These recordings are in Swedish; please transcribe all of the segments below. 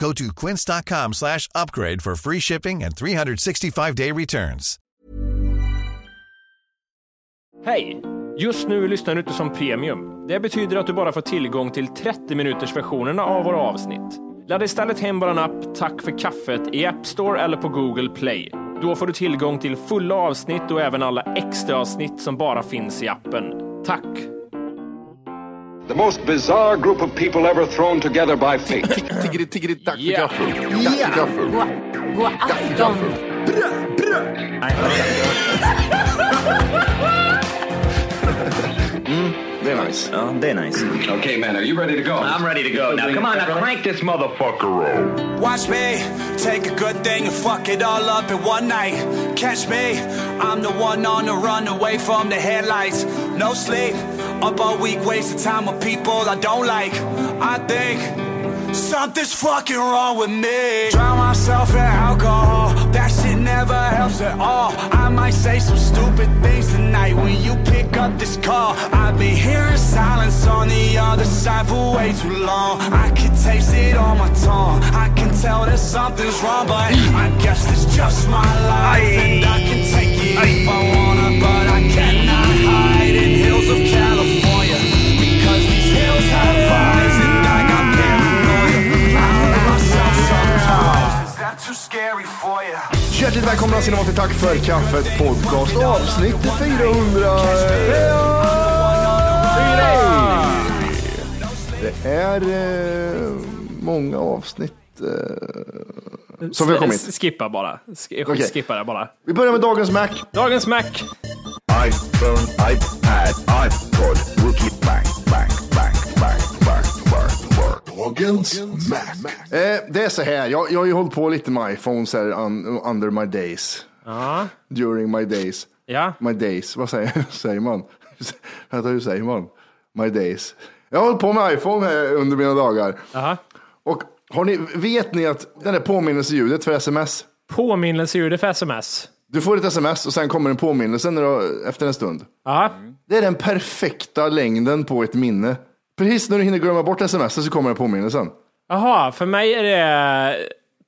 Go to quince.com slash upgrade for free shipping and 365-day returns. Hej! Just nu lyssnar du inte som premium. Det betyder att du bara får tillgång till 30 minuters versionerna av våra avsnitt. Ladda istället hem vår app Tack för kaffet i App Store eller på Google Play. Då får du tillgång till fulla avsnitt och även alla extra avsnitt som bara finns i appen. Tack! The most bizarre group of people ever thrown together by fate. Tiggeri, tiggeri, dack för Ja. gaffel. Dack för gaffel. God afton! Mm, det är nice. Ja, det är nice. okay, man, are you ready to go? I'm ready to go. Now, come on, now crank this motherfucker up. Watch me take a good thing and fuck it all up in one night. Catch me, I'm the one on the run away from the headlights. No sleep, up all week, wasting time with people I don't like. I think something's fucking wrong with me. Drown myself in alcohol, that shit never helps at all. I might say some stupid things tonight when you pick up this call. I've been hearing silence on the other side for way too long. I can taste it on my tongue. I can tell that something's wrong, but I guess it's just my life, and I can take it if I wanna, but I cannot hide in Hjärtligt välkomna ska ni vara till Tack för kaffet podcast avsnitt 400. Det är eh, många avsnitt eh, som vi har kommit. Skippa bara. Sk- Okej. Skippa det bara. Vi börjar med dagens Mac. Dagens Mac. iPhone, iPad, iPod, Rookie, bang, bang, bang, bang, bang, bang, bang. Dagens Mac. Eh, det är så här, jag, jag har ju hållit på lite med iPhones här un, under my days. Ja. During my days. Ja. My days, vad säger, säger man? Vänta, hur säger man? My days. Jag har hållit på med iPhone här under mina dagar. Aha. Och har ni, vet ni att den där påminnelseljudet för sms, Påminnelseljudet för sms. du får ett sms och sen kommer en påminnelse när du, efter en stund. Ja. Det är den perfekta längden på ett minne. Precis när du hinner glömma bort sms så kommer en påminnelsen. Jaha, för mig är det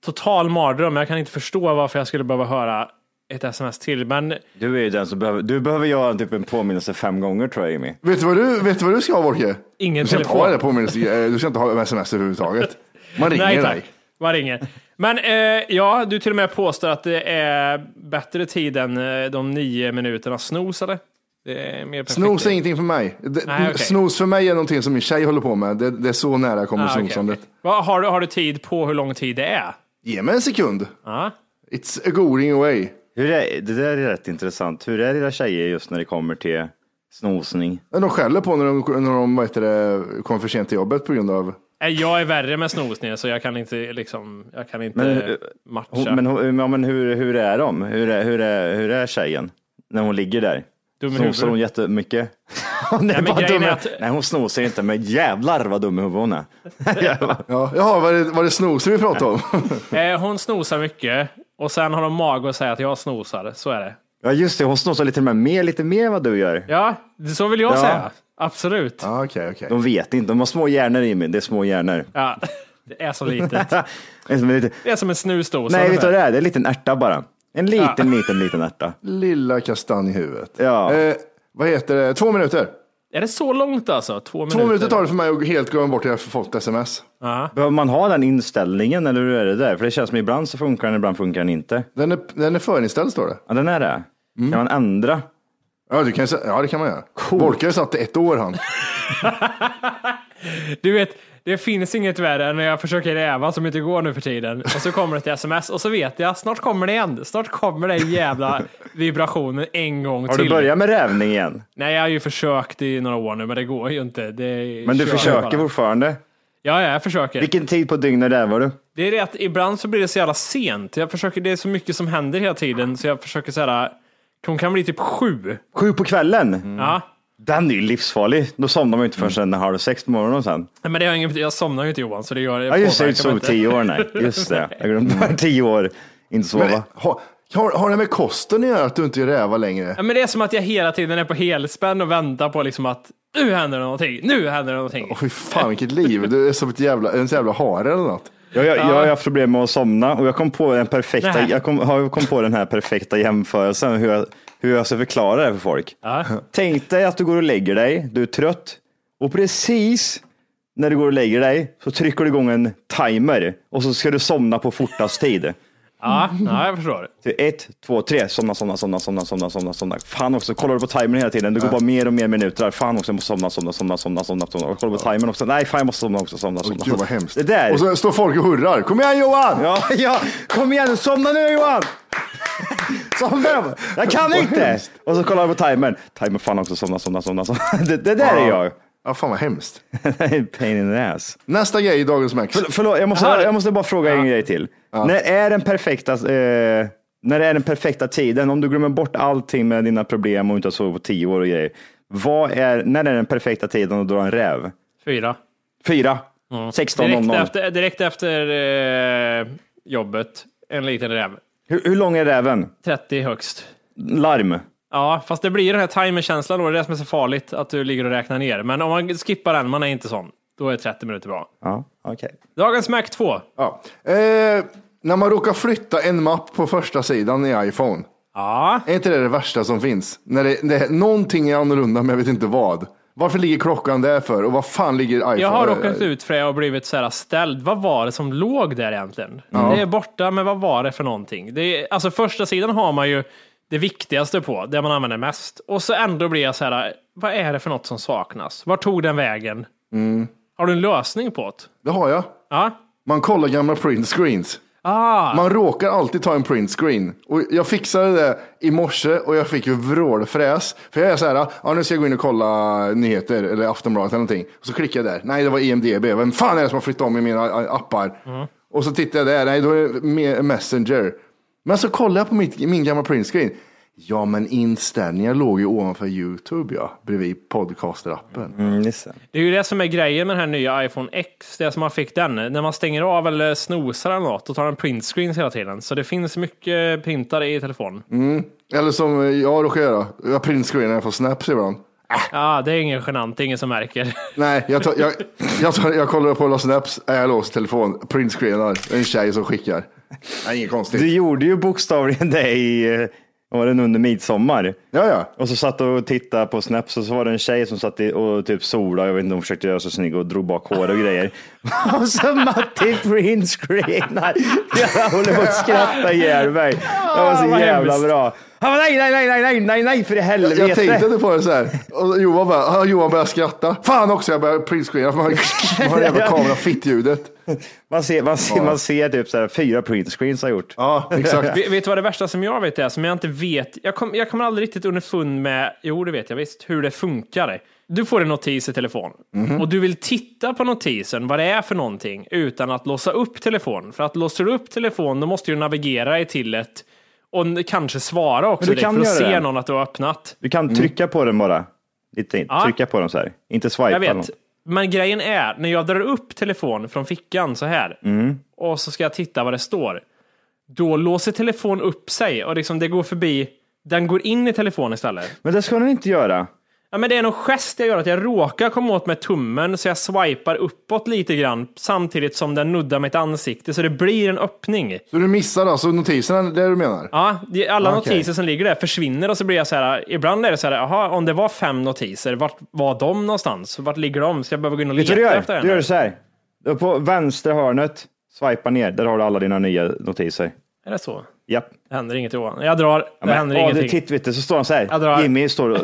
total mardröm. Jag kan inte förstå varför jag skulle behöva höra ett sms till. Men Du är ju den som behöver, du behöver göra typ en påminnelse fem gånger tror jag Jimmy. Vet du vad du, vet du, vad du ska ha Wolke? Ingen du ska inte telefon. ha den där påminnelsen, eh, du ska inte ha sms överhuvudtaget. Man ringer nej dig. Man ringer. Men eh, ja, du till och med påstår att det är bättre tid än eh, de nio minuterna snooze, eller? Det är mer perfekt. Snos är ingenting för mig. Det, Nej, okej. Snos för mig är någonting som min tjej håller på med. Det, det är så nära kommer Ah, okej, snosandet. okej. Vad- har, du, har du tid på hur lång tid det är? Ge mig en sekund. Ja. It's a going away. Hur är, det där är rätt intressant. Hur är era tjejer just när det kommer till snosning? De skäller på när de, när de vad heter det, kommer för sent till jobbet på grund av... Eh, Jag är värre med snosning, så jag kan inte, liksom, jag kan inte Men, eh, matcha. Hon, men, hon- ja, men hur, hur är de? Hur är, hur, är, hur är tjejen? När hon ligger där? Snosar hon jättemycket? Hon är dum. är att- Nej, hon snosar inte, men jävlar vad dum i huvudet hon är. Ja, jaha, var det, var det snoser vi pratade om? Eh, hon snosar mycket och sen har de mag att säga att jag snosar. Så är det. Ja, just det. Hon snosar lite mer, mer, lite mer än vad du gör. Ja, så vill jag Ja. säga. Absolut. Ja, okej, okej. De vet inte. De har små hjärnor i mig. Det är små hjärnor. Ja, det är så litet. Det är som en liten... Det är som en snusdosa. Nej, vet du vad det är? Det är en liten ärta bara. En liten, liten, liten ärta. Lilla kastanj i huvudet. Ja. Eh, vad heter det? Två minuter. Är det så långt alltså? Två minuter? Två minuter tar det för mig att helt glömma bort att jag har fått sms. Ja. Behöver man ha den inställningen eller hur är det där? För det känns som ibland så funkar den, ibland funkar den inte. Den är, den är förinställd står det. Ja, den är det. Mm. Kan man ändra? Ja, du kan, ja det kan man göra. Volker har satt ett år han. Du vet, det finns inget värre än när jag försöker räva som inte går nu för tiden. Och så kommer det ett sms och så vet jag, snart kommer det igen. Snart kommer den jävla vibrationen en gång Har till. du börjat med rävning igen? Nej, jag har ju försökt i några år nu, men det går ju inte. Det Men du försöker bara. fortfarande? Ja, ja, jag försöker. Vilken tid på dygnet rävar du? Det är det att ibland så blir det så jävla sent. Jag försöker, det är så mycket som händer hela tiden, så jag försöker såhär, hon kan bli typ sju. Sju på kvällen? Ja. Den är ju livsfarlig. Då somnar man ju inte förrän halv sex på morgonen sen. Nej, Men det har ingen, jag somnar ju inte Johan, så det gör Ja just det, mig sov tio år. Nej, just det. Jag glömde bara tio år. Inte sova. Men, har, har, har det med kosten att göra att du inte rävar längre? Ja, men det är som att jag hela tiden är på helspänn och väntar på liksom att nu händer det någonting, nu händer det någonting. Fy fan vilket liv. Du är som ett jävla, en jävla hare eller något. Jag, jag, jag har haft problem med att somna och jag kom på den perfekta, jag kom, har kom på den här perfekta jämförelsen hur jag, hur jag ska förklara det för folk. Ja. Tänk dig att du går och lägger dig, du är trött och precis när du går och lägger dig så trycker du igång en timer och så ska du somna på fortast tid. Ja, ja, jag förstår. Till ett, två, tre, somna, somna, somna, somna, somna, somna, somna. Fan också, kollar du på timern hela tiden, det går bara mer och mer minuter. Fan också, jag måste somna, somna, somna, somna, somna, kollar på timern också, nej fan jag måste somna också, somna, somna. Gud vad hemskt. Det där. Och så står folk och hurrar. Kom igen Johan! Ja, ja, kom igen, somna nu Johan! Somna! Jag kan inte! Och så kollar jag på timern. Timer, fan också, somna, somna, somna. somna. Det, det där är jag. Ja, fan vad hemskt. Pain in the ass. Nästa grej i Dagens Max. För, förlåt, jag måste, jag måste bara fråga en grej till. När är den perfekta, eh, när är den perfekta tiden? Om du glömmer bort allting med dina problem och inte har sovit på tio år och grejer. Vad är, när är den perfekta tiden att dra en räv? Fyra. Fyra? Direkt 16.00. efter, direkt efter eh, jobbet, en liten räv. Hur, hur lång är räven? 30 högst. Larm? Ja, fast det blir den här timerkänslan då, det är det som är så farligt, att du ligger och räknar ner. Men om man skippar den, man är inte sån, då är 30 minuter bra. Ja, okej. Dagens Mac 2. Ja. Eh, när man råkar flytta en mapp på första sidan i iPhone. Ja, Är inte det det värsta som finns? När det, det, någonting är annorlunda men jag vet inte vad. Varför ligger klockan där för? Och vad fan ligger iPhone? jag har råkat ut för det och blivit så här ställd. Vad var det som låg där egentligen? Det är borta, men vad var det för någonting? Det är, alltså första sidan har man ju det viktigaste på, det man använder mest. Och så ändå blir jag så här, vad är det för något som saknas? Var tog den vägen? Har du en lösning på det? Det har jag. Ja. Man kollar gamla print screens. Ah, Man råkar alltid ta en print screen. Och jag fixade det i morse och jag fick ju vrålfräs. För jag är så här, ja, nu ska jag gå in och kolla nyheter eller Aftonbladet eller någonting. Och så klickar jag där. Nej, det var EMDB. Vem fan är det som har flyttat om i mina appar? Och så tittar jag där. Nej, då är det Me- Messenger. Men så kollar jag på mitt, min gamla print screen. Ja, men inställningar låg ju ovanför YouTube, ja. Bredvid podcaster-appen. Mm, det. det är ju det som är grejen med den här nya iPhone X, det som man fick den. När man stänger av eller snosar eller något, då tar den print screens hela tiden. Så det finns mycket printar i telefonen. Eller som jag råkar göra. Jag print screenar på Snaps ibland. Ja, det är ingen genant, det är ingen som märker. Nej, jag, tar, jag, jag, tar, jag kollar på alla snaps, är jag låst telefon, printscreenar, en tjej som skickar. Nej, inget konstigt. Du gjorde ju bokstavligen det i, eh, vad var det, under midsommar. Ja, ja. Och så satt och tittade på Snaps och så var det en tjej som satt i, och typ sola, jag vet inte, hon försökte göra sig snygg och drog bak hår och grejer. och så Matti printscreenar. Jag håller på att skratta ihjäl mig. Det var så jävla bra. Han bara, nej, nej, nej, nej, nej, nej, nej, för i helvete. Jag tänkte inte på det så här. Och Johan, bara, ah, Johan började skratta. Fan också, jag började printscreena man har- en jävla kamera, fitt-ljudet. Man ser, man ser, man ser typ så här, fyra printscreens har gjort. Ja, exakt. Vet vet du vad det värsta som jag vet är, som jag inte vet, jag, kom, jag kommer aldrig riktigt underfund med, jo det vet jag visst, hur det funkar. Du får en notis i telefon och du vill titta på notisen, vad det är för någonting, utan att låsa upp telefonen. För att låsa upp telefonen, då måste du navigera dig till ett, och kanske svara också du kan för att se det. någon att du har öppnat. Du kan trycka på den bara. Lite, Ja. Trycka på den så här. Inte swipa. Jag vet. Men grejen är, när jag drar upp telefonen från fickan så här Mm. och så ska jag titta vad det står. Då låser telefonen upp sig och liksom det går förbi. Den går in i telefonen istället. Men det ska den inte göra. Ja, men det är någon gest jag gör att jag råkar komma åt med tummen så jag swipar uppåt lite grann samtidigt som den nuddar mitt ansikte så det blir en öppning. Så du missar alltså notiserna, det är det du menar? Ja, det- alla Okej. notiser som ligger där försvinner och så blir jag så här, ibland är det så här, jaha, om det var fem notiser, vart var de någonstans? Vart ligger de? Så jag behöver gå in och Vet du leta vad du efter gör? den. Du gör så här. Du På vänstra hörnet, swipa ner. Där har du alla dina nya notiser. Är det så? Japp. Det händer inget Johan. Jag drar, det Ja, men, händer ja, ingenting. det titt, vet du, så står han så Jag här. drar. Jimmy står och...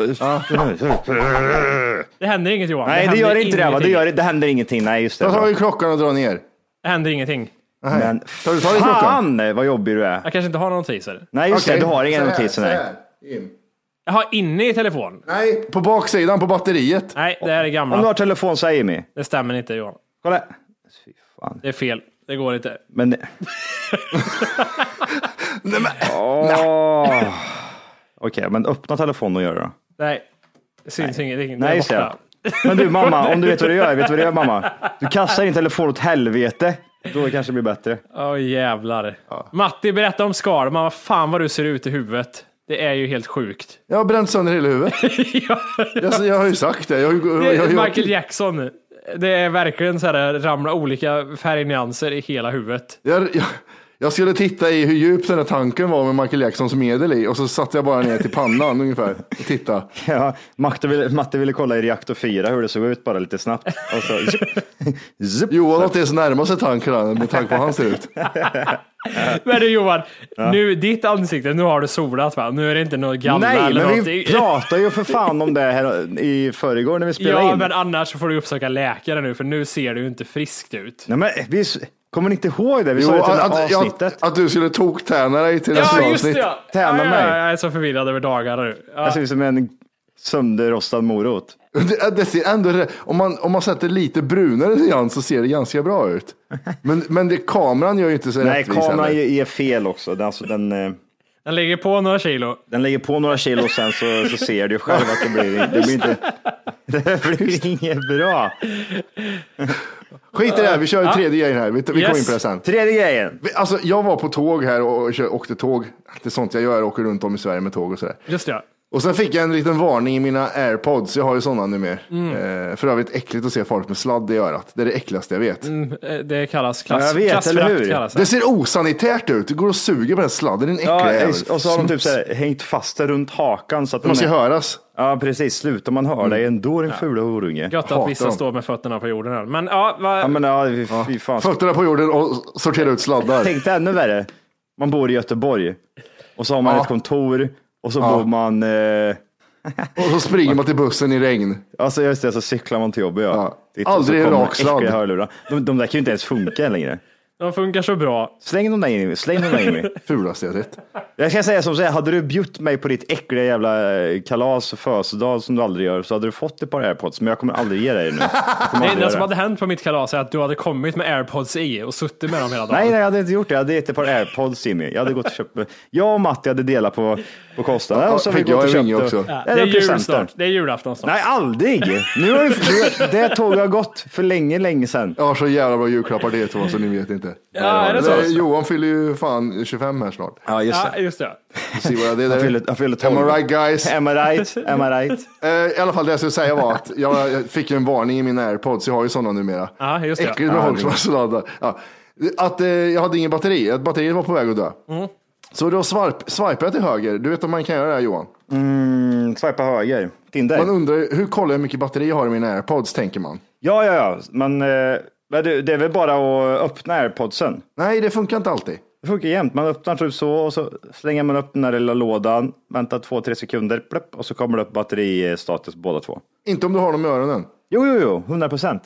Det händer inget Johan. Nej, det händer gör inte det. Va? Det, gör, det händer ingenting. Nej, just det. Jag tar ju klockan och drar ner. Det händer ingenting. Nej. Men Tar du tag i klockan? fan vad jobbig du är. Jag kanske inte har några notiser. Nej, just Okej, det. Du har inga notiser. Nej. här. In. Jag har inne i telefon. Nej, på baksidan på batteriet. Nej, det här är Om du gamla. har telefon, säg Jimmy. Det stämmer inte Johan. Kolla. Fy fan. Det är fel. Det går inte. Men... Nej, men, Åh. Okej, men öppna telefonen och gör det då. Nej, det syns ingenting. Det är Nej, borta. det. Men du mamma, om du vet vad du gör, vet du vad du gör mamma? Du kastar din telefon åt helvete. Då det kanske blir bättre. Åh jävlar. Matti, berätta om Skalman. Vad fan vad du ser ut i huvudet. Det är ju helt sjukt. jag har bränt sönder hela huvudet. Ja, Jag, jag har ju sagt det. Jag, jag, det jag, jag, Michael Jackson. Det är verkligen så här ramla olika färgnyanser i hela huvudet. jag, jag, skulle titta i hur djup den här tanken var med Michael Jacksons medel i och så satte jag bara ner till pannan ungefär och titta. Ja, Matte ville, Matte ville kolla i reaktor 4 hur det såg ut bara lite snabbt. Och så, zup. Johan har inte ens närmat sig tanken med tanke på hur han ser ut. Men du Johan, nu ditt ansikte, nu har du solat va? Nu är det inte något galler Nej, eller men någonting. vi pratade ju för fan om det här i förrgår när vi spelade Ja, in. men annars får du uppsöka läkare nu för nu ser du inte friskt ut. Nej, men vi, kommer ni inte ihåg det? Vi Jo, sa det till att, att, avsnittet. att, att du skulle tokträna dig till nästa Ja, just det avsnitt. ja. Träna ja, mig. ja, Jag är så förvirrad över dagarna nu. Ja. Jag ser ut som en sönderrostad morot. Det, det ser ändå, om, man, om man sätter lite brunare igen så ser det ganska bra ut. Men, men det, kameran gör ju inte så Nej, rättvis kameran heller. är, fel också. Den, alltså, den, eh, Den lägger på några kilo. den lägger på några kilo och sen så, så ser du själv att det blir, det blir inte det blir inget bra. Skit i det här, vi kör en tredje grejen här. Vi, vi kommer Yes. in på det sen. Tredje grejen. Alltså, jag var på tåg här och åkte tåg. Det är sånt jag gör, jag åker runt om i Sverige med tåg och sådär. Just det. Och sen fick jag en liten varning i mina airpods, jag har ju sådana numera. Mm. Eh, för övrigt äckligt att se folk med sladd i örat. Det är det äckligaste jag vet. Mm, eh, Det kallas klass, Ja, jag vet, eller hur? kallas det. Det ser osanitärt ut, du går och suger på den sladden, äckliga Ja, jävel. och så har de typ så här, hängt fast det runt hakan. Så att Man ska är, höras. Ja, precis. Slutar man höra dig ändå, din fula horunge. Gött att vissa dem. står med fötterna på jorden här. Men ja, va, Ja, men ja, fy, fan. Fötterna på jorden och sortera ut sladdar. Tänk dig ännu värre. Man bor i Göteborg och så har man Ja. ett kontor och så Ja. bor man, eh, Och så springer man till bussen i regn. alltså just det, så cyklar man till jobbet. Ja. Ja. Titta, Aldrig så en kommer rak sladd. äckliga hörlurar. De, de där kan ju inte ens funka längre. De funkar så bra. Släng dem där in, släng dem där in. Fulaste jag sett. Jag ska säga som så här, hade du bjudit mig på ditt äckliga jävla eh, kalas och födelsedag som du aldrig gör så hade du fått ett par airpods, men jag kommer aldrig ge dig det nu. Det enda som det. hade hänt på mitt kalas är att du hade kommit med airpods i och suttit med dem hela dagen. Nej, nej, jag hade inte gjort det. Jag hade gett ett par airpods Jimmy. Jag hade gått och köpt. Jag och Matti hade delat på, på kostnaden. Och så vi fick jag en köpt ringe och- också. Ja, det är det är jul snart. Det är julafton snart. Nej, aldrig. Nu har du, det tåget har gått för länge, länge sedan. Jag har så jävla bra julklappar er två så ni vet inte. Ja, är det så? Nej, Johan fyller ju fan 25 här snart. Ja, just Ja, just det. Se vad jag det Jag där. fyller, jag fyller 12. Am I right guys? Am I right? Am I right? Eh, I alla fall det jag skulle säga var att jag, fick ju en varning i mina airpods, jag har ju sådana numera. Ja, just det. Äckligt med folk det- som har. Ja. Att eh, jag hade ingen batteri, att batteriet var på väg att dö. Mm. Så då swipe, swipade jag till höger. Du vet om man kan göra det här Johan? Mm, swipa höger. Tinder. Man undrar hur kollar jag hur mycket batteri jag har i mina airpods tänker man. Ja, ja, ja. Men, eh, men det, det är väl bara att öppna airpodsen. Nej, det funkar inte alltid. Det funkar jämt. Man öppnar typ så och så slänger man upp den där lilla lådan, väntar två, tre sekunder plupp, och så kommer det upp batteristatus båda två. Inte om du har dem i öronen. Jo, jo, jo, 100 procent.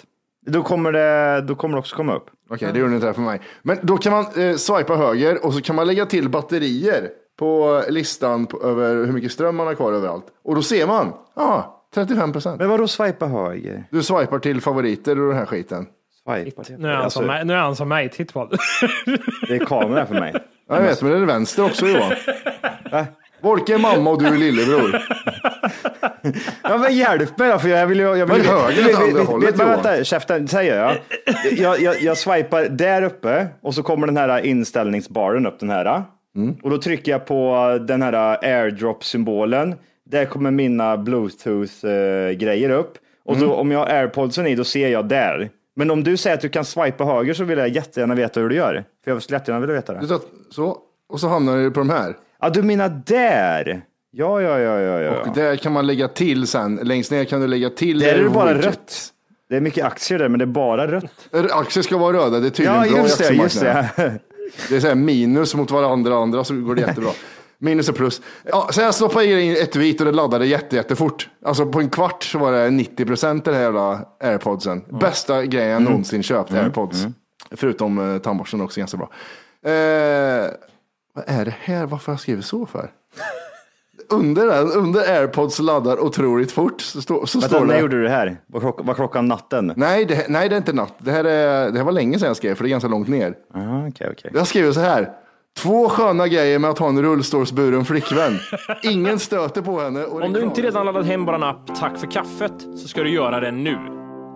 Då kommer det, då kommer det också komma upp. Okej, det gjorde inte det för mig. Men då kan man eh, swipa höger och så kan man lägga till batterier på listan på, över hur mycket ström man har kvar överallt. Och då ser man, ja, 35 procent. Men vadå swipa höger? Du swipar till favoriter och den här skiten. Swipa. Nu är han Alltså, som mig. Nu är han som mig. Titt på det. är kamera för mig. Ja, jag vet, men det är vänster också Johan. Volke är mamma och du är lillebror. Ja, men hjälp mig då, för jag vill ju... Jag vill, Men höger åt vet, andra hållet, Johan. vänta, käften, säger jag. Jag, jag. jag swipar där uppe och så kommer den här inställningsbaren upp, den här. Mm. Och då trycker jag på den här airdrop-symbolen Där kommer mina bluetooth-grejer upp. Och så, om jag har airpodsen i, då ser jag där. Men om du säger att du kan swipa höger så vill jag jättegärna veta hur du gör. För jag skulle jättegärna vilja veta Du det. tar, så, och så hamnar du på de här. Ja, du menar där? Ja, ja, ja, ja, ja. Och där kan man lägga till sen. Längst ner kan du lägga till. Där är det bara widget. rött. Det är mycket aktier där, men det är bara rött. Aktier ska vara röda, det är tydligen Ja, bra i just det, aktiemarknaden. det. Det är så här minus mot varandra andra så går det jättebra. Minus och plus. Ja, så jag stoppade in ett tweet och det laddade jätte, jättefort. Alltså på en kvart så var det 90 procent den här jävla airpodsen. Bästa grejen jag någonsin köpt, airpods. Förutom eh, tandborsten också ganska bra. Eh, vad är det här? Varför har jag skrivit så för? under den, under airpods laddar otroligt fort så, stå, så Vänta, står när det. gjorde du det här? Var, klock, var klockan natten? Nej det, nej, det är inte natt. Det här, är, det här var länge sedan jag skrev, för det är ganska långt ner. Aha, okej, okej. Jag skriver så här. Två sköna grejer med att ha en rullstolsburen flickvän. Ingen stöter på henne. Och Om du inte redan laddat hem vår app Tack för kaffet så ska du göra det nu.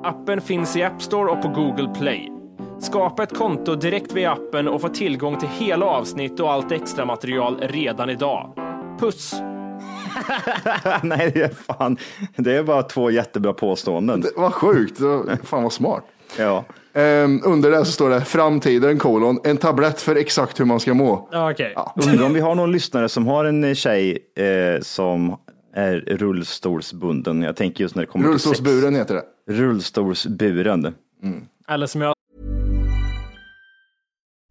Appen finns i App Store och på Google Play. Skapa ett konto direkt via appen och få tillgång till hela avsnitt och allt extra material redan idag. Puss! Nej, det är fan. Det är bara två jättebra påståenden. sig. Vad sjukt. Det var- Fan vad smart. Ja. Ehm, under det så står det framtiden kolon. En tablett för exakt hur man ska må. Okej. Undrar om vi har någon lyssnare som har en tjej eh, som är rullstolsbunden. Jag tänker just när det kommer till sex. Rullstolsburen heter det. Rullstolsburen. Eller som jag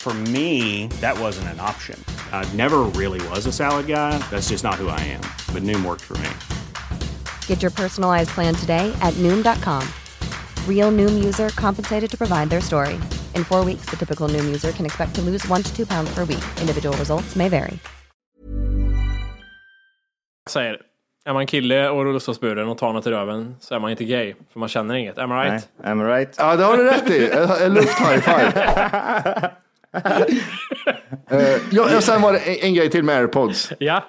For me, that wasn't an option. I never really was a salad guy. That's just not who I am. But Noom worked for me. Get your personalized plan today at Noom.com. Real Noom user compensated to provide their story. In four weeks, the typical Noom user can expect to lose one to two pounds per week. Individual results may vary. säger, är man kille och rullstolsburen och tar något i röven så är man inte gay, för man känner inget. Am I right? Nej, am I right? Ja, det har du rätt i. En, en luft-high five. Eh, ja, och sen var det en, grej till med airpods. Ja.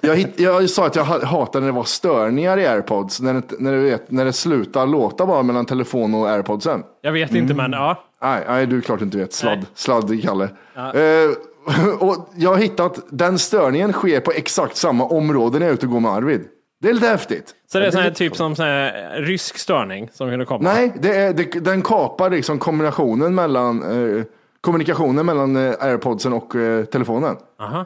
Jag, hitt, jag sa att jag ha- hatar när det var störningar i airpods. När det, när, du vet, när det slutar låta bara mellan telefon och airpodsen. Jag vet inte, men ja. Nej, nej, du är klart inte vet. Sladd, Nej. sladd Kalle. Eh, och jag har hittat den störningen sker på exakt samma område när jag är ute och går med Arvid. Det är lite häftigt. Så det är sån här, typ som sån här rysk störning som kunde komma? Nej, det är, det, den kapar liksom kombinationen mellan eh, kommunikationen mellan eh, airpodsen och eh, telefonen.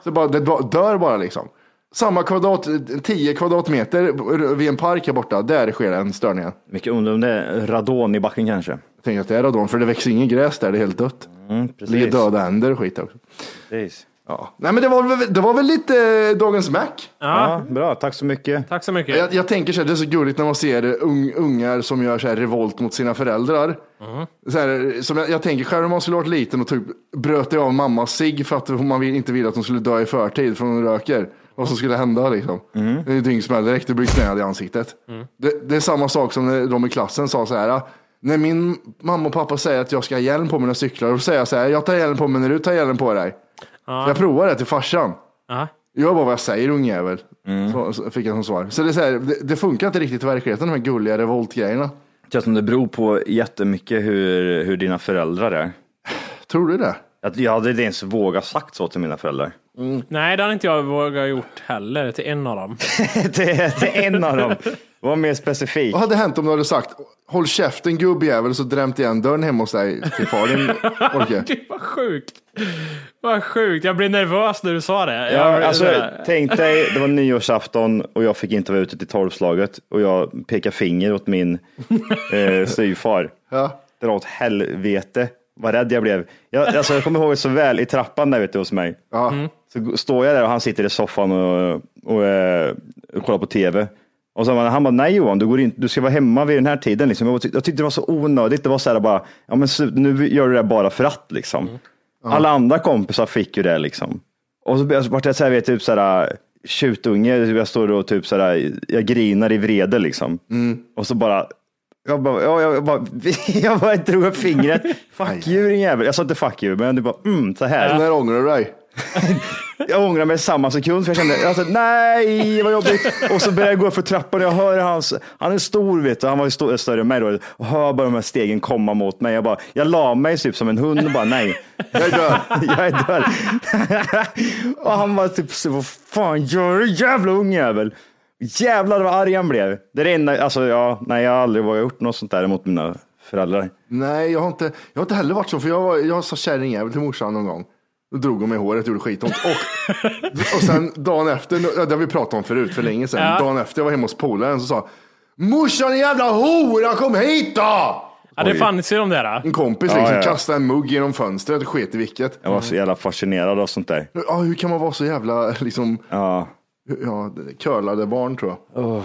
Så bara, det ba- dör bara liksom. Samma kvadrat, 10 kvadratmeter vid en park här borta, där sker den störningen. Mycket undrar om det är radon i backen kanske. Jag tänker att det är radon, för det växer ingen gräs där, det är helt dött. Mm, Det ligger precis. döda änder och skit också. precis. Ja. Nej men det var, väl- det var väl lite eh, dagens Mac. Ja, bra. Tack så mycket. Tack så mycket. Jag, jag tänker så här, det är så gulligt när man ser ung, ungar som gör så här revolt mot sina föräldrar. Så här, som jag, jag tänker själv om man skulle varit liten och typ bröt av mammas cigg för att man inte ville att hon skulle dö i förtid från hon röker. Vad som skulle hända liksom. Det är dyngsmäll direkt, det blir knäd i ansiktet. Det, det är samma sak som när de i klassen sa så här. När min mamma och pappa säger att jag ska ha hjälm på mina cyklar, då säger jag så här, jag tar hjälm på mig när du tar hjälm på dig. Så jag provar det till farsan. Ja. Gör bara vad jag säger ungjävel. Så, så fick jag som svar. Så det, är så här, det, det funkar inte riktigt i verkligheten de här gulliga revoltgrejerna. Det känns som det beror på jättemycket hur, hur dina föräldrar är. Tror du det? Att jag hade inte ens vågat sagt så till mina föräldrar. Nej, det hade inte jag vågat gjort heller till en av dem. till, till en av dem. Var mer specifik. Vad hade hänt om du hade sagt håll käften gubbjävel så drämt igen dörren hemma hos dig till far din Orke? Gud vad sjukt. Vad sjukt. Jag blev nervös när du sa det. Ja, Jag- alltså, sådär. tänk dig, det var nyårsafton och jag fick inte vara ute till tolvslaget och jag pekar finger åt min eh, styvfar. Ja. Dra åt helvete. Vad rädd jag blev. Jag, alltså, jag kommer ihåg så väl i trappan där vet du, hos mig. Ja. Mm. Så står jag där och han sitter i soffan och, och, eh, och kollar på tv. Och så, han bara, nej Johan, du, går in, du ska vara hemma vid den här tiden. Liksom. Jag, tyck, jag tyckte det var så onödigt. Det var så här bara, ja men slut, nu gör du det bara för att liksom. Alla andra kompisar fick ju det liksom. Och så vart jag så här, vet, typ så här, tjutunge, jag står och typ så här, jag grinar i vrede liksom. Och så bara, jag bara, jag, jag, bara, jag bara drog upp fingret. Fuck you din jävel. Jag sa inte fuck you, men det bara, mm, så här. När ångrar du dig? Jag ångrar mig samma sekund för jag kände, jag sa, nej vad jobbigt. Och så började jag gå upp för trappan och jag hör hans, han är stor vet du, han var ju stor, större än mig då. Och hör bara de här stegen komma mot mig. Jag bara, jag la mig typ som en hund och bara nej, jag är död, jag är död. och han var typ, vad fan gör du jävla ungjävel? Jävlar vad arg han blev. Det är det enda, alltså ja, nej jag har aldrig vågat gjort något sånt där mot mina föräldrar. Nej, jag har inte, jag har inte heller varit så, för jag, var, jag sa kärringjävel till morsan någon gång. Då drog hon mig i håret, gjorde skitont. Och, och sen dagen efter, ja, det har vi pratat om förut för länge sedan. Ja. Dagen efter jag var hemma hos polaren så sa Morsan din jävla hora, kom hit då! Ja, det fanns ju de där. En kompis Ja, liksom ja. kastade en mugg genom fönstret och sket i vilket. Jag var så jävla fascinerad av sånt där. Ja, hur kan man vara så jävla liksom, Ja. Ja, curlade barn tror jag.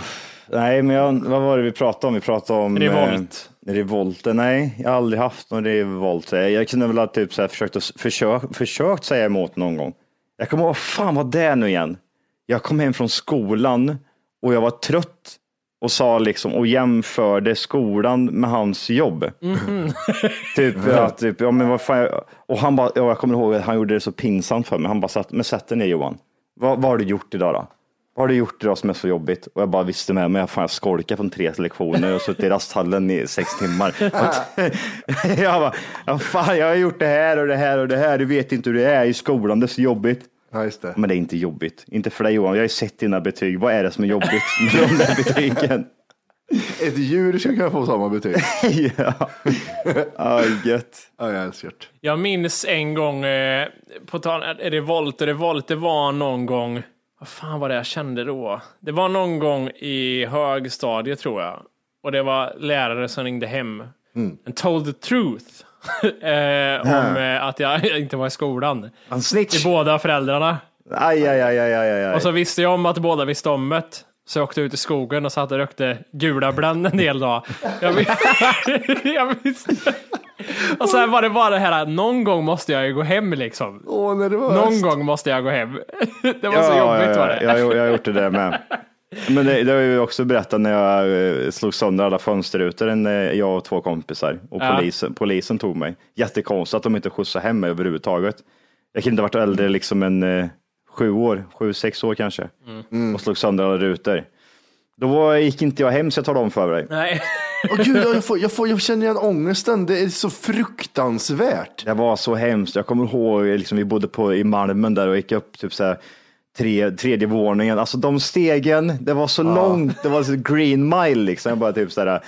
Nej, men jag, vad var det vi pratade om? Vi pratade om Revolt. Eh, revolten. Nej, jag har aldrig haft någon revolt. Jag, jag kunde väl ha typ så här försökt, att, försök, försökt säga emot någon gång. Jag kommer ihåg, fan vad det är nu igen? Jag kom hem från skolan och jag var trött och sa liksom och jämförde skolan med hans jobb. typ, ja, typ, ja, men vad fan, och han bara, ja, jag kommer ihåg att han gjorde det så pinsamt för mig. Han bara satt, men sätt dig ner Johan. Vad, vad har du gjort idag då? Vad har du gjort idag som är så jobbigt? Och jag bara visste med mig, fan jag skolkade från tre lektioner och suttit i rasthallen i sex timmar. jag bara, ja, fan jag har gjort det här och det här och det här. Du vet inte hur det är i skolan, det är så jobbigt. Ja, det. Men det är inte jobbigt. Inte för dig Johan, jag har ju sett dina betyg. Vad är det som är jobbigt med de där betygen? Ett djur ska kunna få samma betyg. ja, ah, gött. Ja, jag älskar det. Jag minns en gång, eh, på tal är revolt, och revolt, det var någon gång, vad fan var det jag kände då? Det var någon gång i högstadiet tror jag. Och det var lärare som ringde hem and told the truth. eh, om eh, att jag inte var i skolan. Han snitch. Till båda föräldrarna. Aj, aj, aj, aj, aj, aj. Och så visste jag om att båda visste om det. Så jag åkte ut i skogen och satt och rökte gula bländ en hel dag. Jag, vis- jag visste. Och sen var det bara det här, någon gång måste jag ju gå hem liksom. Åh, när det var Någon gång måste jag gå hem. Det var så Ja, jobbigt ja, var det. ja, Jag, jag har gjort det där med. Men det, det har jag ju också berättat när jag eh, slog sönder alla fönsterrutor, en, eh, jag och två kompisar. Och Ja. polisen, polisen tog mig. Jättekonstigt att de inte skjutsade hem mig överhuvudtaget. Jag kan inte varit äldre liksom eh, sju år, sju, sex år kanske. Mm. Och slog sönder alla rutor. Då var, gick inte jag hem så jag talade om för dig. Nej. Åh, gud, jag, får, jag, får, jag känner igen ångesten. Det är så fruktansvärt. Det var så hemskt. Jag kommer ihåg, liksom, vi bodde på, i Malmen där och gick upp typ så här, tre, tredje våningen. Alltså de stegen, det var så långt. Det var så green mile liksom. Jag bara typ så här,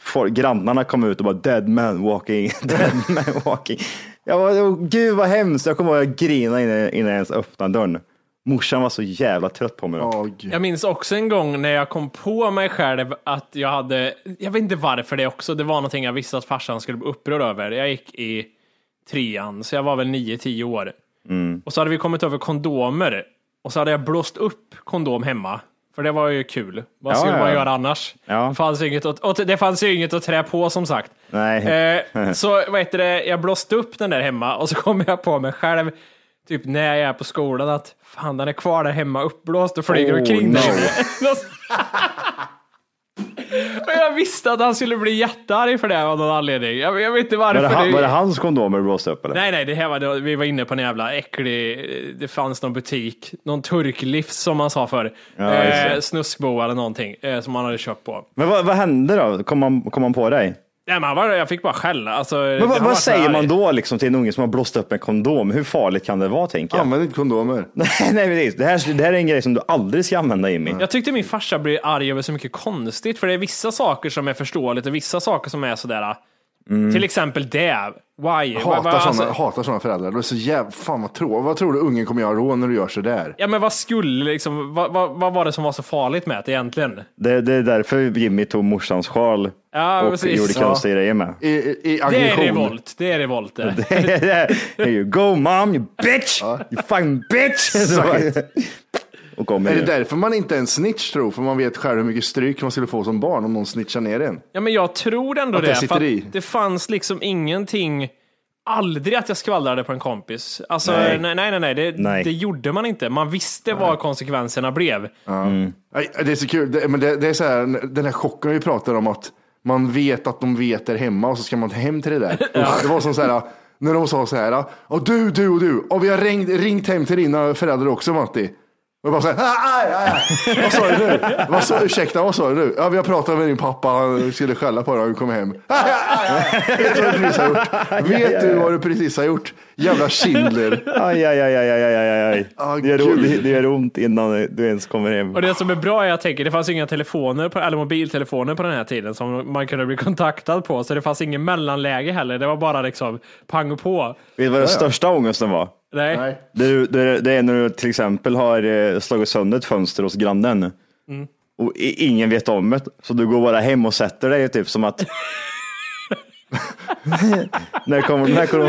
folk, grannarna kom ut och bara dead man walking, dead man walking. Jag var, gud vad hemskt. Jag kommer ihåg att jag grinade innan, innan jag ens öppnade dörren. Morsan var så jävla trött på mig. Då. Gud. Jag minns också en gång när jag kom på mig själv att jag hade, jag vet inte varför det också, det var någonting jag visste att farsan skulle bli upprörd över. Jag gick i trean, så jag var väl nio, tio år. Och så hade vi kommit över kondomer och så hade jag blåst upp kondom hemma. För det var ju kul. Vad Ja, skulle ja, man göra annars? Ja. Det, fanns ju inget att, och det fanns ju inget att trä på som sagt. Nej. Eh, så vad heter det, jag blåste upp den där hemma och så kom jag på mig själv, typ när jag är på skolan, att fan den är kvar där hemma uppblåst och flyger Oh, omkring no. och jag visste att han skulle bli jättearg för det av någon anledning. Jag, jag vet inte varför. Var det, han, var det hans kondomer blåste upp eller? Nej, nej, det här var, vi var inne på en jävla äcklig, det fanns någon butik, någon turklivs som man sa förr. Ja, det. eh, snuskbo eller någonting eh, som man hade köpt på. Men vad, vad hände då? Kom man, kom man på dig? Nej, men var, jag fick bara skälla. Alltså, Men vad, vad säger man då liksom, till en unge som har blåst upp en kondom? Hur farligt kan det vara tänker jag? Använd inte kondomer. Nej, nej. Det här, det här är en grej som du aldrig ska använda Jimmy. Jag tyckte min farsa blir arg över så mycket konstigt, för det är vissa saker som är förståeligt och vissa saker som är sådär, till exempel det. Why? Hatar sådana, alltså- hatar såna föräldrar. Det är så jävla, fan vad tror, vad tror du ungen kommer göra då när du gör så där? Ja men vad skulle liksom, vad, vad, vad var det som var så farligt med det egentligen? Det, det är därför Jimmy tog morsans sjal Ja, och precis. gjorde konstiga grejer med. I, i, i Det är revolt, det är revolt det. Here you go mom, you bitch! You fucking bitch! och kommer Är det därför man inte är en snitch tror? För man vet själv hur mycket stryk man skulle få som barn om någon snitchar ner en. Ja, men jag tror ändå Att det. det sitter för i. att det fanns liksom ingenting, aldrig att jag skvallrade på en kompis. Alltså, nej, Nej. nej, nej, nej, det, Nej. det gjorde man inte. Man visste vad konsekvenserna blev. Nej, Det är så kul, det, men det, det är så här, den här chocken vi pratar om att man vet att de vet är hemma och så ska man hem till det där. Det var som så här, när de sa så här, och du, du och du, och vi har ringt, ringt hem till dina föräldrar också Matti. Och bara så här, aj, aj, aj. vad sa du nu? Vad sa, ursäkta, vad sa du nu? Ja, vi har pratat med din pappa, han skulle skälla på dig när han kom hem. Aj, aj, aj. Vet du vad du precis har gjort? Vet du vad du precis har gjort? Jävla Schindler. Aj, aj, aj, aj, aj, aj, aj. Ah, Det, gör, det, det gör ont innan du ens kommer hem. Och det som är bra är, jag tänker, det fanns inga telefoner, på, eller mobiltelefoner på den här tiden som man kunde bli kontaktad på, så det fanns ingen mellanläge heller. Det var bara liksom pang på. Vet du vad den största ångesten var? Nej. Nej. Det är, det, det är när du till exempel har eh, slagit sönder ett fönster hos grannen och i- ingen vet om det. Så du går bara hem och sätter dig typ som att när kommer, när kommer,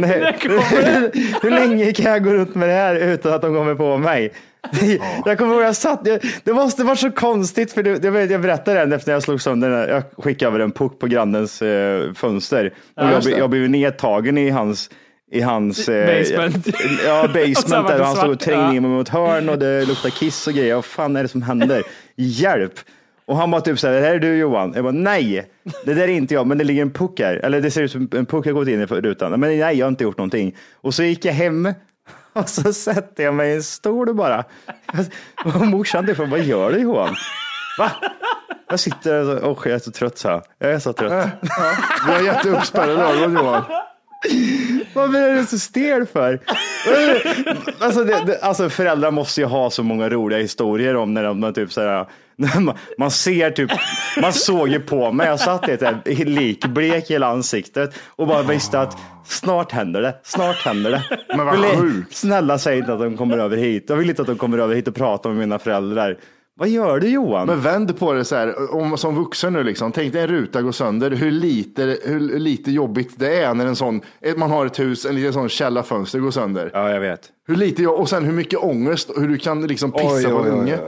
när, när kommer Hur länge kan jag gå runt med det här utan att de kommer på mig? Jag kommer ihåg, jag satt, jag, det måste vara så konstigt, för det, jag, jag berättade den efter jag slog sönder den. Jag skickade över en puck på grannens eh, fönster. Och jag, just det. jag blev nedtagen i hans i hans eh, Basement. Ja, basement där han stod och trängde Ja. in mig mot hörn och det luktade kiss och grejer. Vad fan är det som händer? Hjälp! Och han bara typ så här, det här är du Johan. Jag bara nej, det där är inte jag, men det ligger en puck här. Eller det ser ut som en puck har gått in i rutan. Men nej, jag har inte gjort någonting. Och så gick jag hem och så sätter jag mig i en stol bara. Och morsan typ, vad gör du Johan? Va? Jag sitter och åh, jag är så trött så här. Jag är så trött. Vi har jätteuppspärrade ögon Johan. Varför är du så stel för? alltså, det, det, alltså föräldrar måste ju ha så många roliga historier om när de, man typ så här, man, man ser typ, man såg ju på mig, jag satt i ett här likblek i hela ansiktet och bara visste att snart händer det, snart händer det. Men vad sjukt. Snälla säg inte att de kommer över hit, jag vill inte att de kommer över hit och pratar med mina föräldrar. Vad gör du Johan? Men vänd på det så här, om, som vuxen nu liksom. Tänk dig en ruta går sönder, hur lite, hur lite jobbigt det är när en sån, man har ett hus, en liten sån källarfönster går sönder. ja, jag vet. Hur lite, och sen hur mycket ångest, hur du kan liksom pissa på en unge.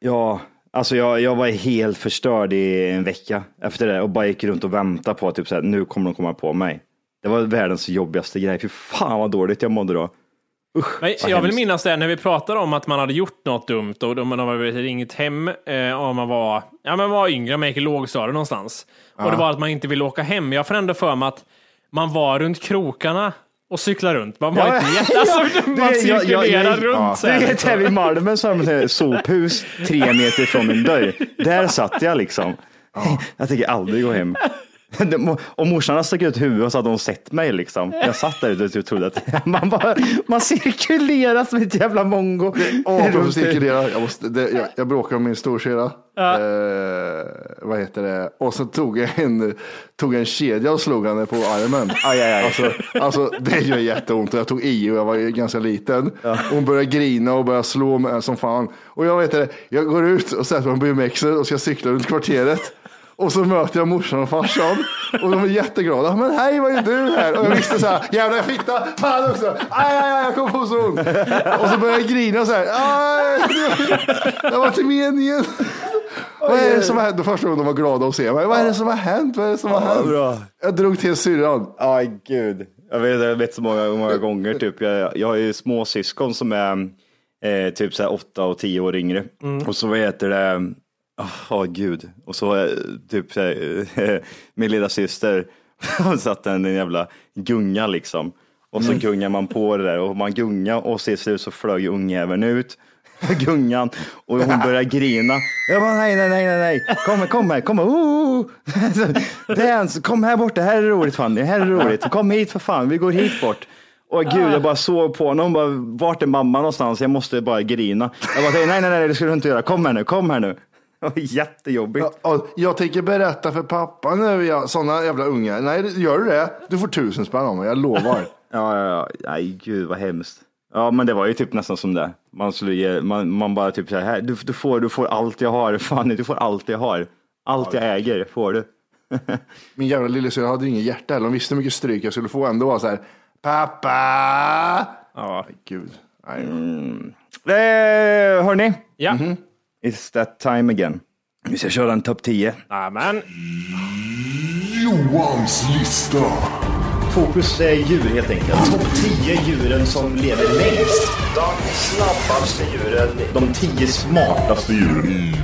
Ja, alltså jag, jag var helt förstörd i en vecka efter det och bara gick runt och väntade på att typ så här, nu kommer de komma på mig. Det var världens jobbigaste grej. Fy fan vad dåligt jag mådde då. Men Vad jag vill hemskt. minnas det när vi pratade om att man hade gjort något dumt och man hade ringt hem eh, och man var, ja, man var yngre, man gick i lågstadiet någonstans. Och det var att man inte ville åka hem. Jag får ändå för mig att man var runt krokarna och cyklade runt. Man var Ja, inte jätte... Alltså, ja, man cirkulerar runt ja. så Du här. vet här vid Malmen så har de ett sophus tre meter från min dörr. Där satt jag liksom. Jag tänker aldrig gå hem. Och morsan har stuckit ut huvudet så hade hon sett mig liksom. Jag satt där ute och trodde att man, bara, man cirkulerar som ett jävla mongo. Åh, cirkulera, jag, måste, det, jag, jag bråkade med min storsyrra. Eh, vad heter det? Och så tog jag en, tog en kedja och slog henne på armen. Aj, aj, aj. Alltså, alltså, det gör jätteont. Jag tog i och jag var ju ganska liten. Hon började grina och började slå mig som fan. Och jag vet det, jag går ut och sätter mig på BMXen och ska cykla runt kvarteret. Och så möter jag morsan och farsan och de är jätteglada. Men hej, vad är du här? Och jag visste så här, jävlar jag det. Fan också. Aj, aj, aj, jag kom på så ont. Och så började jag grina så här. Aj, det var till meningen. Vad är det som har hänt? Då första gången de var glada att se mig. Vad är det som har hänt? Vad är det som har hänt? bra. Jag drog till syrran. Aj, gud. Jag vet, jag vet så många, många gånger. Typ. Jag, jag har ju små syskon som är eh, typ så här åtta och tio år yngre. Och så vad heter det? Åh gud. Och så eh, typ min lilla syster satt en jävla gunga liksom. Och så gungar man på det där och man gungar och till slut så flög ungjäveln ut. Gungan och hon börjar grina. Jag bara nej, nej, nej, nej. Kom här, kom här, kom här. Oh! Dance, kom här bort, det här är roligt det här är roligt. Kom hit för fan, vi går hit bort. Och gud, jag bara såg på honom, bara, vart är mamma någonstans? Jag måste bara grina. Jag bara, nej, nej, nej, det ska du inte göra. Kom här nu, kom här nu. Jättejobbigt. Ja, Jag tänker berätta för pappa nu, jag, sådana jävla ungar. Nej, gör du det? Du får tusen spänn av mig, jag lovar. Ja, ja, ja. Nej, gud vad hemskt. Ja, men det var ju typ nästan som det. Man, skulle ge, man, man bara typ så här, du, du, får, du får allt jag har. Fan, du får allt jag har. Allt jag äger får du. Min jävla lillasyrra hade ju ingen hjärta heller. Hon visste hur mycket stryk jag skulle få. Ändå var så här, pappa. Ja. Gud. Nej. Eh, hörni, Ja. It's that time again. Vi ska köra en topp 10. Amen. Johans lista. Fokus är djur helt enkelt. Topp 10 djuren som lever längst. De snabbaste djuren. De 10 smartaste djuren.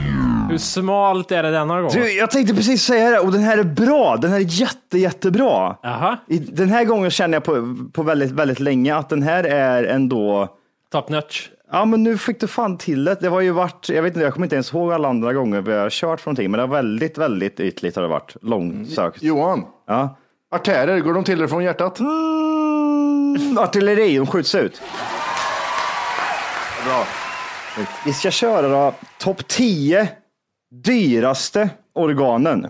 Hur smalt är det denna gång? Du, jag tänkte precis säga det och den här är bra. Den här är jätte, jättebra. Jaha, I- Den här gången känner jag på, på väldigt, väldigt länge att den här är ändå top notch. Ja, men nu fick du fan till det. Det har ju varit, jag vet inte, jag kommer inte ens ihåg alla andra gånger vi har kört för någonting, men det har väldigt, väldigt ytligt har det varit. Långsökt. Johan, Ja. artärer, går de till dig från hjärtat? Mm, artilleri, de skjuts ut. Bra. Vi ska köra då topp 10 dyraste organen.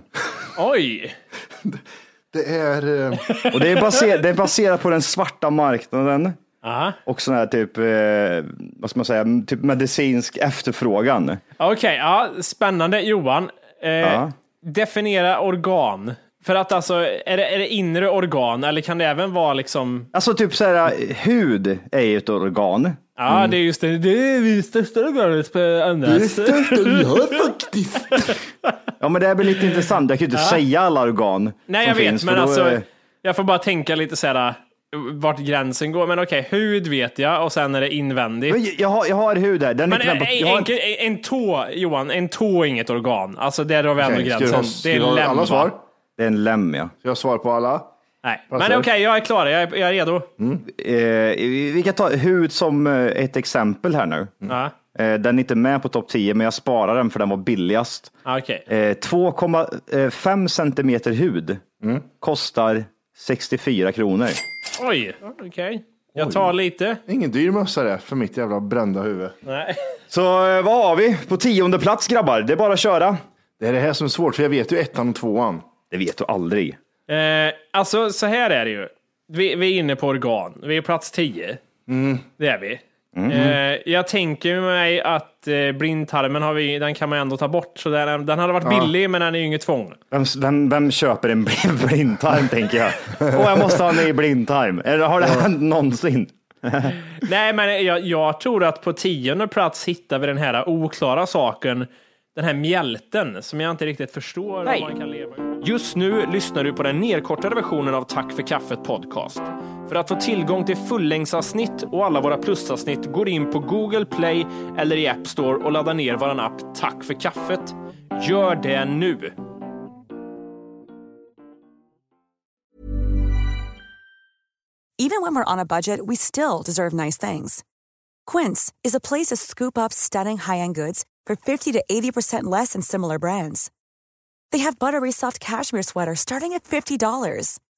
Oj! Det är... Eh, Och det är, baser, det är baserat på den svarta marknaden Aha. och sån här typ, eh, vad ska man säga, typ medicinsk efterfrågan. Okej, ja, spännande. Johan, eh, Ja. definiera organ. För att alltså, är det, är det inre organ eller kan det även vara liksom... Alltså typ så här, hud är ju ett organ. Ja, det är just det. Det är det största organet på annars. vi har faktiskt. Ja men det här blir lite intressant, jag kan ju inte säga alla organ Nej, jag vet, finns, men alltså, är- jag får bara tänka lite så här vart gränsen går. Men okej, hud vet jag och sen är det invändigt. Men jag, har, jag har hud här. Den är Men med på, har, en, en, en tå, Johan, en tå är inget organ. Alltså där har vi ändå du gränsen. ha, det är en lem, alla va? svar? det är en lem ja. Ska jag ha svar på alla? Nej, Passar. men okej, jag är klar. Jag är, jag är redo. Eh, vi kan ta hud som eh, ett exempel här nu. Ja, Eh, den är inte med på topp 10, men jag sparar den för den var billigast. Okej. Eh, 2,5 centimeter hud kostar 64 kronor. Oj, okej. Jag tar lite. Ingen dyr mössa det för mitt jävla brända huvud. Nej. Så eh, vad har vi på tionde plats grabbar? Det är bara att köra. Det är det här som är svårt, för jag vet ju ettan och tvåan. Det vet du aldrig. Eh, alltså, så här är det ju. Vi, vi är inne på organ. Vi är plats 10. Det är vi. Eh, jag tänker mig att eh, blindtarmen har vi, den kan man ändå ta bort. Så den, den hade varit billig, men den är ju inget tvång. Vem, vem, vem köper en blind- blindtarm tänker jag? Åh, jag måste ha en ny blindtarm. Eller har det hänt någonsin? Nej, men jag, jag tror att på tionde plats hittar vi den här oklara saken. Den här mjälten som jag inte riktigt förstår Nej. man kan leva Just nu lyssnar du på den nedkortade versionen av Tack för kaffet podcast. För att få tillgång till fullängdsavsnitt och alla våra plusavsnitt går in på Google Play eller i App Store och laddar ner vår app Tack för kaffet. Gör det nu! Even when we're on a budget, we still deserve nice things. Quince is a place to scoop up stunning high-end goods for 50 to 80% less than similar brands. They have buttery soft cashmere sweaters starting at $50,